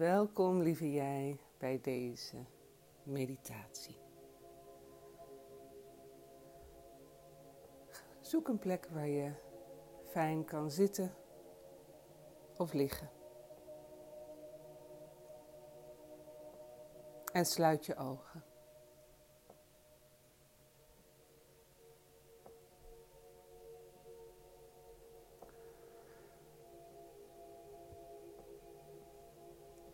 Welkom, lieve jij, bij deze meditatie. Zoek een plek waar je fijn kan zitten of liggen. En sluit je ogen.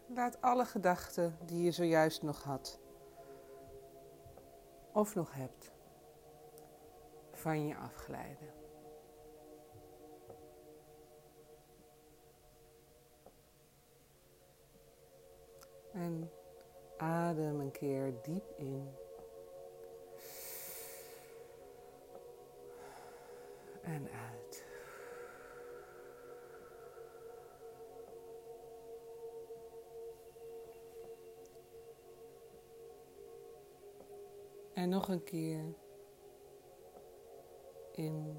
Laat alle gedachten die je zojuist nog had of nog hebt van je afglijden. En adem een keer diep in. En uit. En nog een keer in.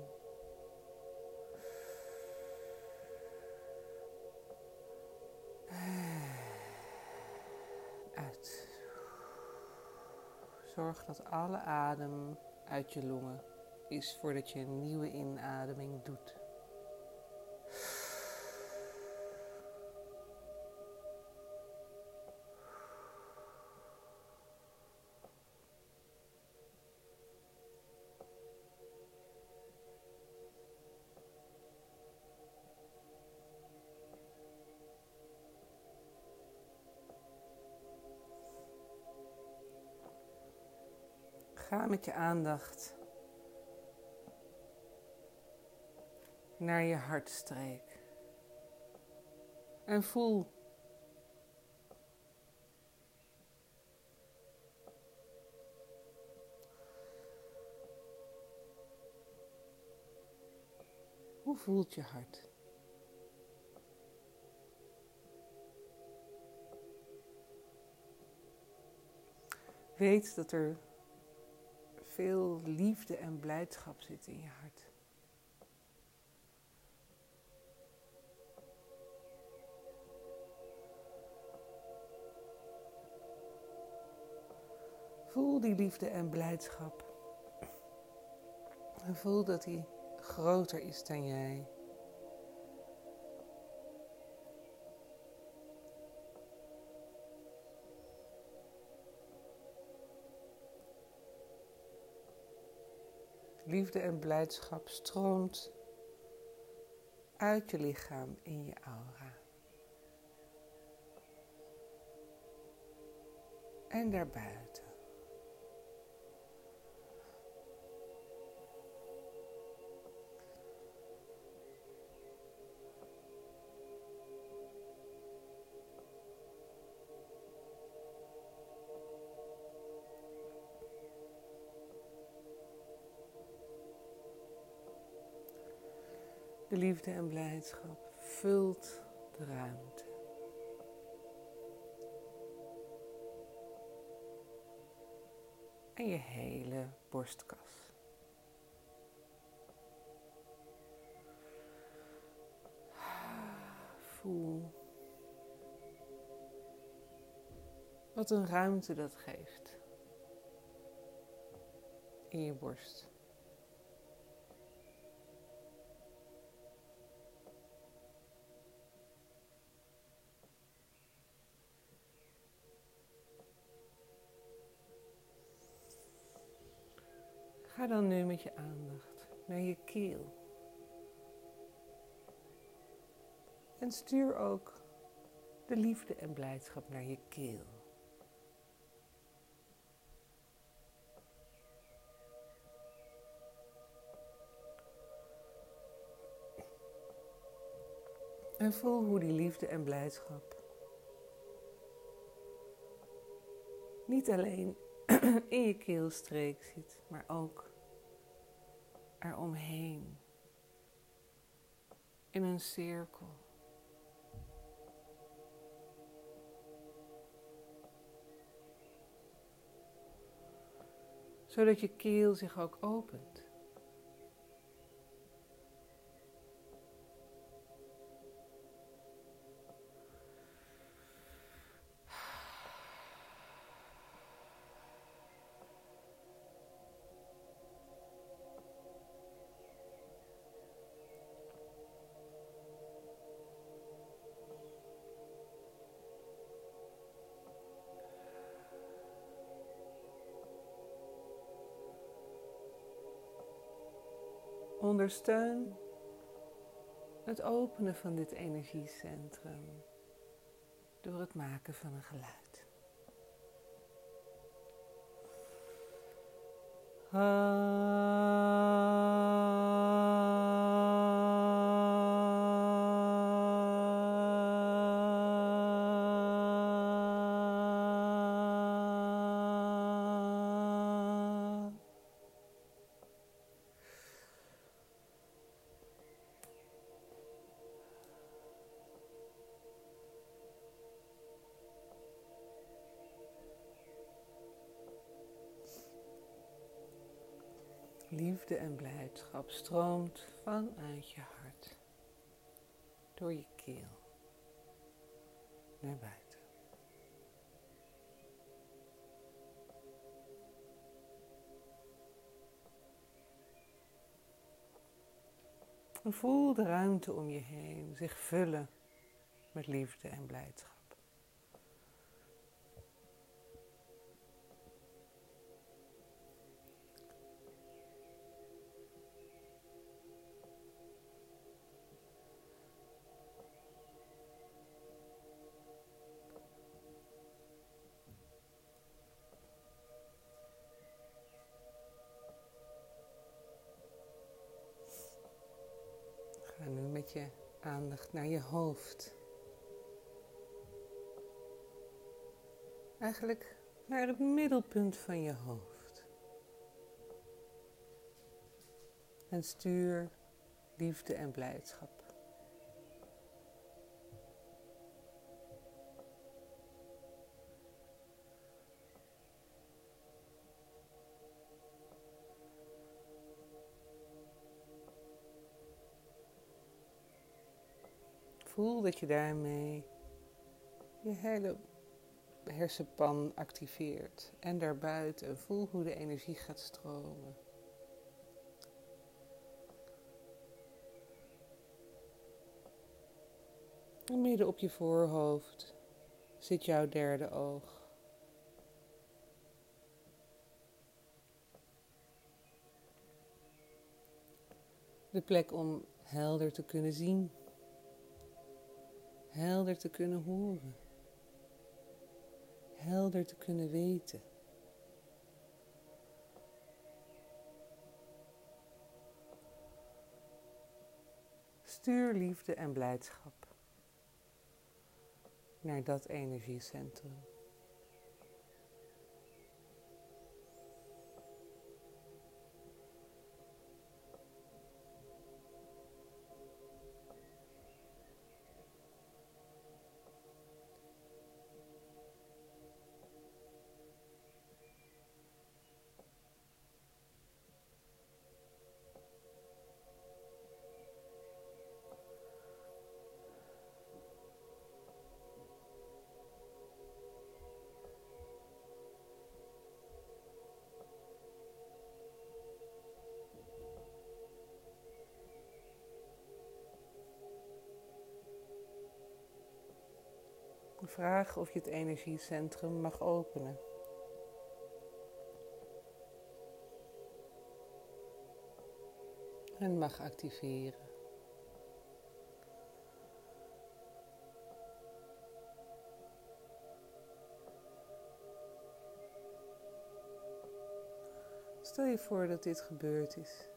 Uit. Zorg dat alle adem uit je longen is voordat je een nieuwe inademing doet. Met je aandacht naar je hartstreek. En voel Hoe voelt je hart? Weet dat er veel liefde en blijdschap zit in je hart. Voel die liefde en blijdschap. Voel dat die groter is dan jij. Liefde en blijdschap stroomt uit je lichaam in je aura. En daarbuiten. De liefde en blijdschap vult de ruimte. En je hele borstkas. Voel wat een ruimte dat geeft in je borst. Ga dan nu met je aandacht naar je keel. En stuur ook de liefde en blijdschap naar je keel. En voel hoe die liefde en blijdschap niet alleen in je keelstreek zit, maar ook eromheen. In een cirkel. Zodat je keel zich ook opent. Ondersteun het openen van dit energiecentrum door het maken van een geluid. Liefde en blijdschap stroomt vanuit je hart, door je keel, naar buiten. En voel de ruimte om je heen zich vullen met liefde en blijdschap. Aandacht naar je hoofd. Eigenlijk naar het middelpunt van je hoofd. En stuur liefde en blijdschap. Voel dat je daarmee je hele hersenpan activeert. En daarbuiten voel hoe de energie gaat stromen. En midden op je voorhoofd zit jouw derde oog. De plek om helder te kunnen zien helder te kunnen horen, helder te kunnen weten. Stuur liefde en blijdschap naar dat energiecentrum. Vraag of je het energiecentrum mag openen. En mag activeren. Stel je voor dat dit gebeurd is.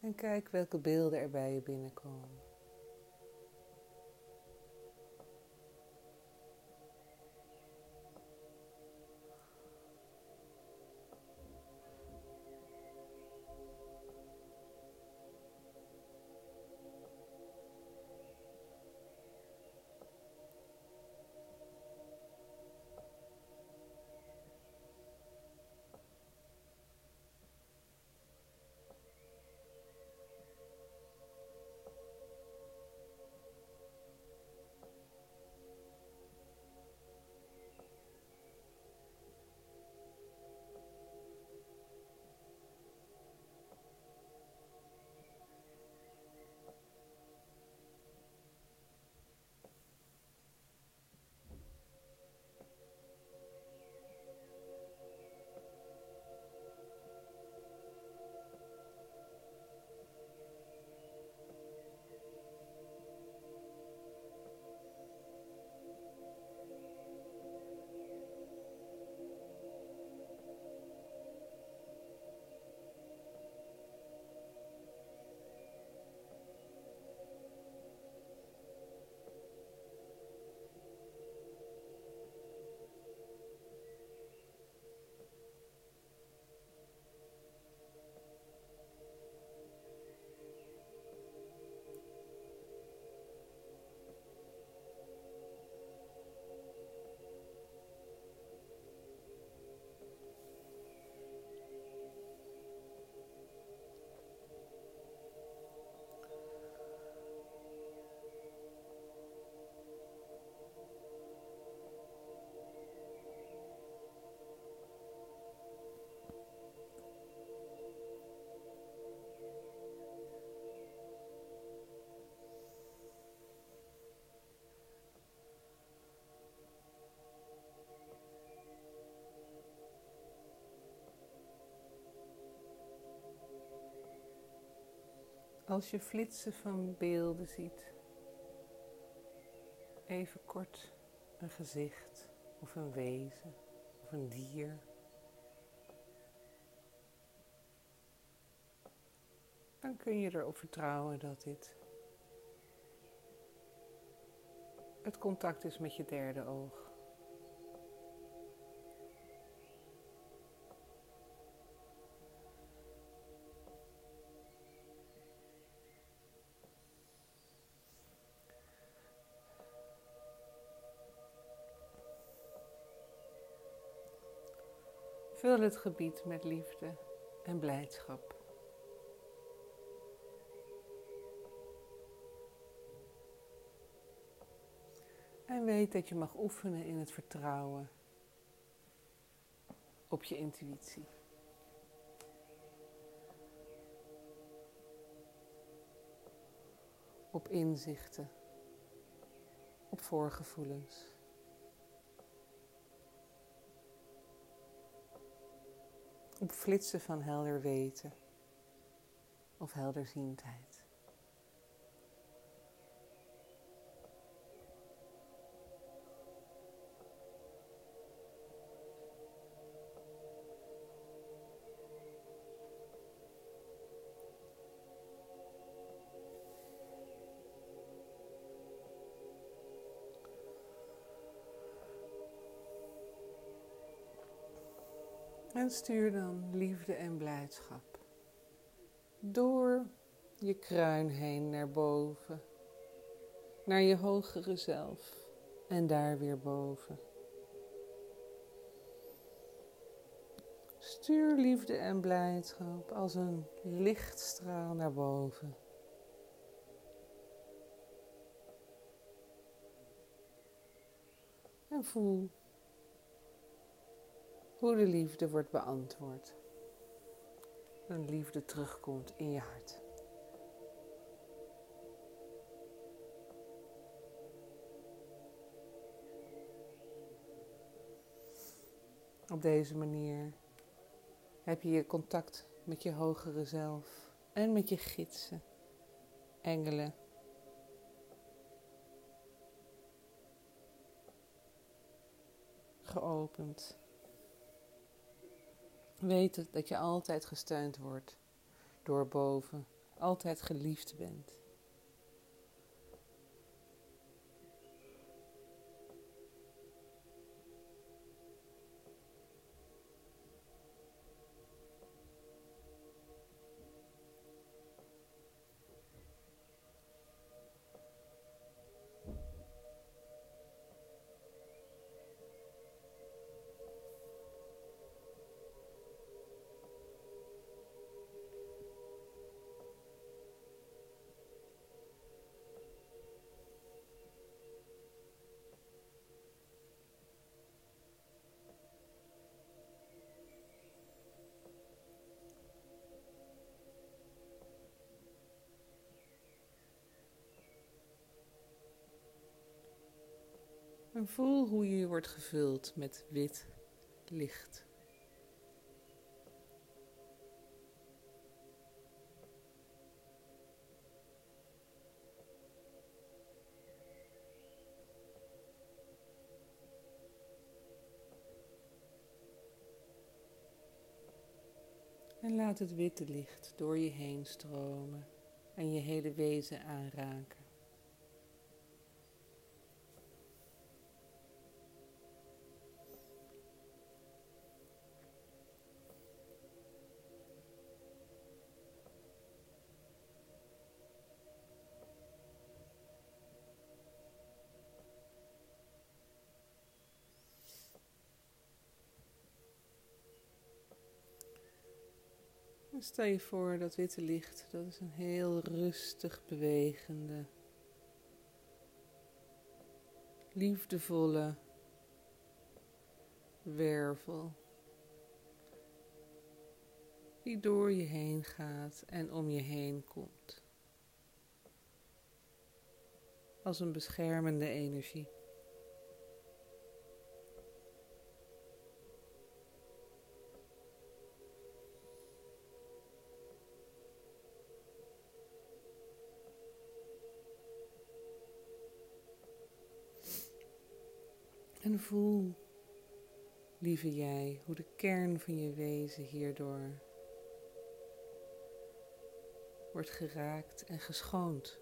En kijk welke beelden er bij je binnenkomen. Als je flitsen van beelden ziet, even kort een gezicht of een wezen of een dier. Dan kun je erop vertrouwen dat dit het contact is met je derde oog. Vul het gebied met liefde en blijdschap. En weet dat je mag oefenen in het vertrouwen op je intuïtie. Op inzichten, op voorgevoelens. Op flitsen van helder weten of helderziendheid. Stuur dan liefde en blijdschap door je kruin heen naar boven, naar je hogere zelf en daar weer boven. Stuur liefde en blijdschap als een lichtstraal naar boven. En voel hoe de liefde wordt beantwoord. En liefde terugkomt in je hart. Op deze manier heb je je contact met je hogere zelf en met je gidsen, engelen. Geopend. Weet dat je altijd gesteund wordt door boven, altijd geliefd bent. En voel hoe je wordt gevuld met wit licht. En laat het witte licht door je heen stromen en je hele wezen aanraken. Stel je voor dat witte licht, dat is een heel rustig bewegende, liefdevolle wervel. Die door je heen gaat en om je heen komt. Als een beschermende energie. Voel, lieve jij, hoe de kern van je wezen hierdoor wordt geraakt en geschoond.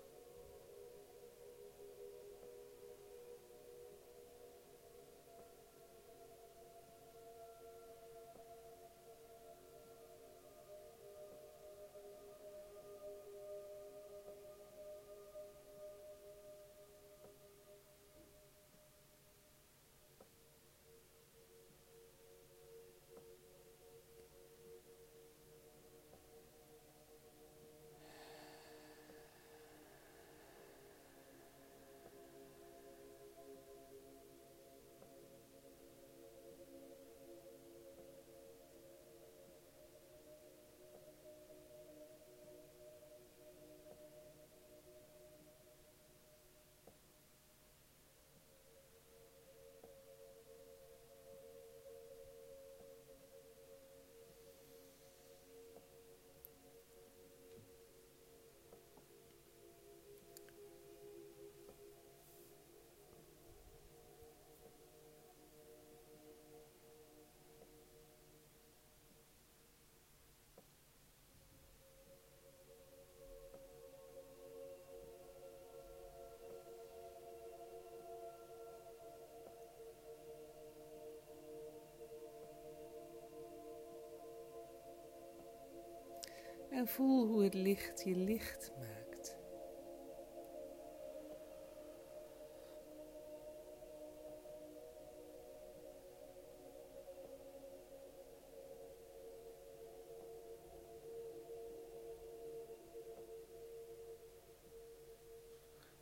En voel hoe het licht je licht maakt.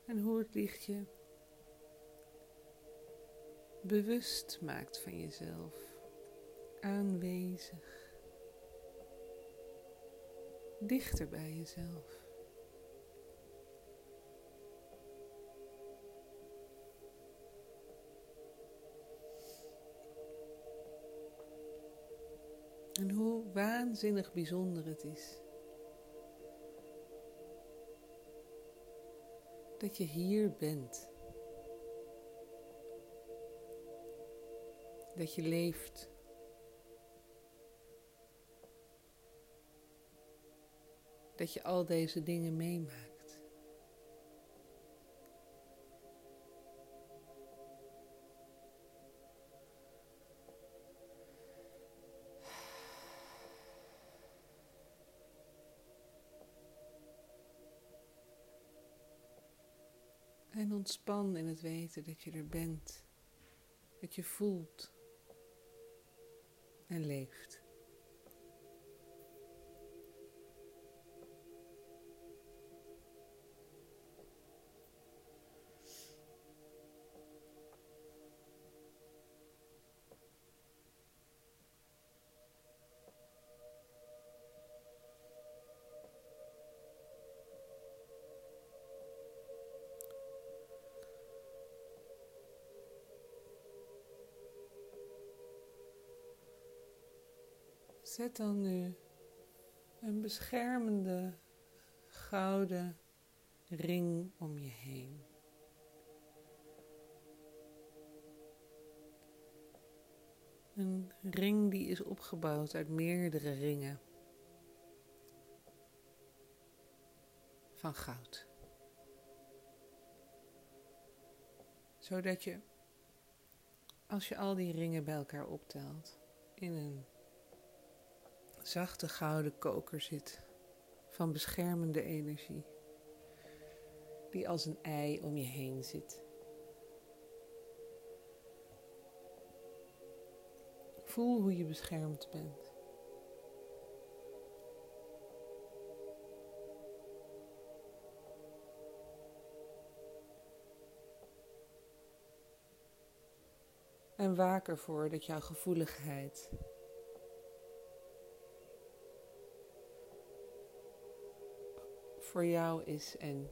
En hoe het licht je bewust maakt van jezelf, aanwezig dichter bij jezelf. En hoe waanzinnig bijzonder het is dat je hier bent. Dat je leeft. Dat je al deze dingen meemaakt. En ontspan in het weten dat je er bent, dat je voelt en leeft. Zet dan nu een beschermende gouden ring om je heen. Een ring die is opgebouwd uit meerdere ringen van goud. Zodat je, als je al die ringen bij elkaar optelt, in een zachte gouden koker zit van beschermende energie, die als een ei om je heen zit. Voel hoe je beschermd bent. En waak ervoor dat jouw gevoeligheid voor jou is en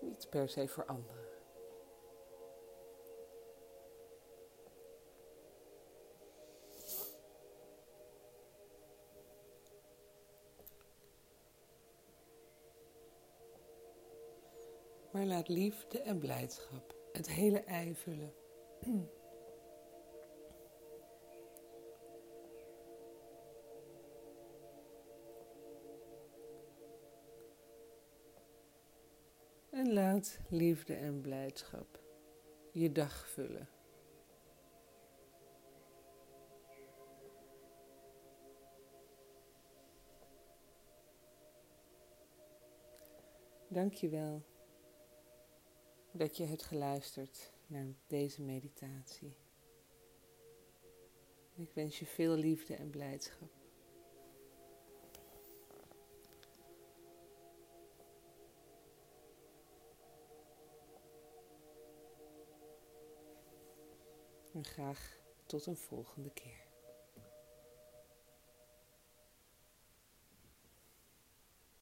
niet per se voor anderen. Maar laat liefde en blijdschap het hele ei vullen. Laat liefde en blijdschap je dag vullen. Dank je wel dat je hebt geluisterd naar deze meditatie. Ik wens je veel liefde en blijdschap. En graag tot een volgende keer.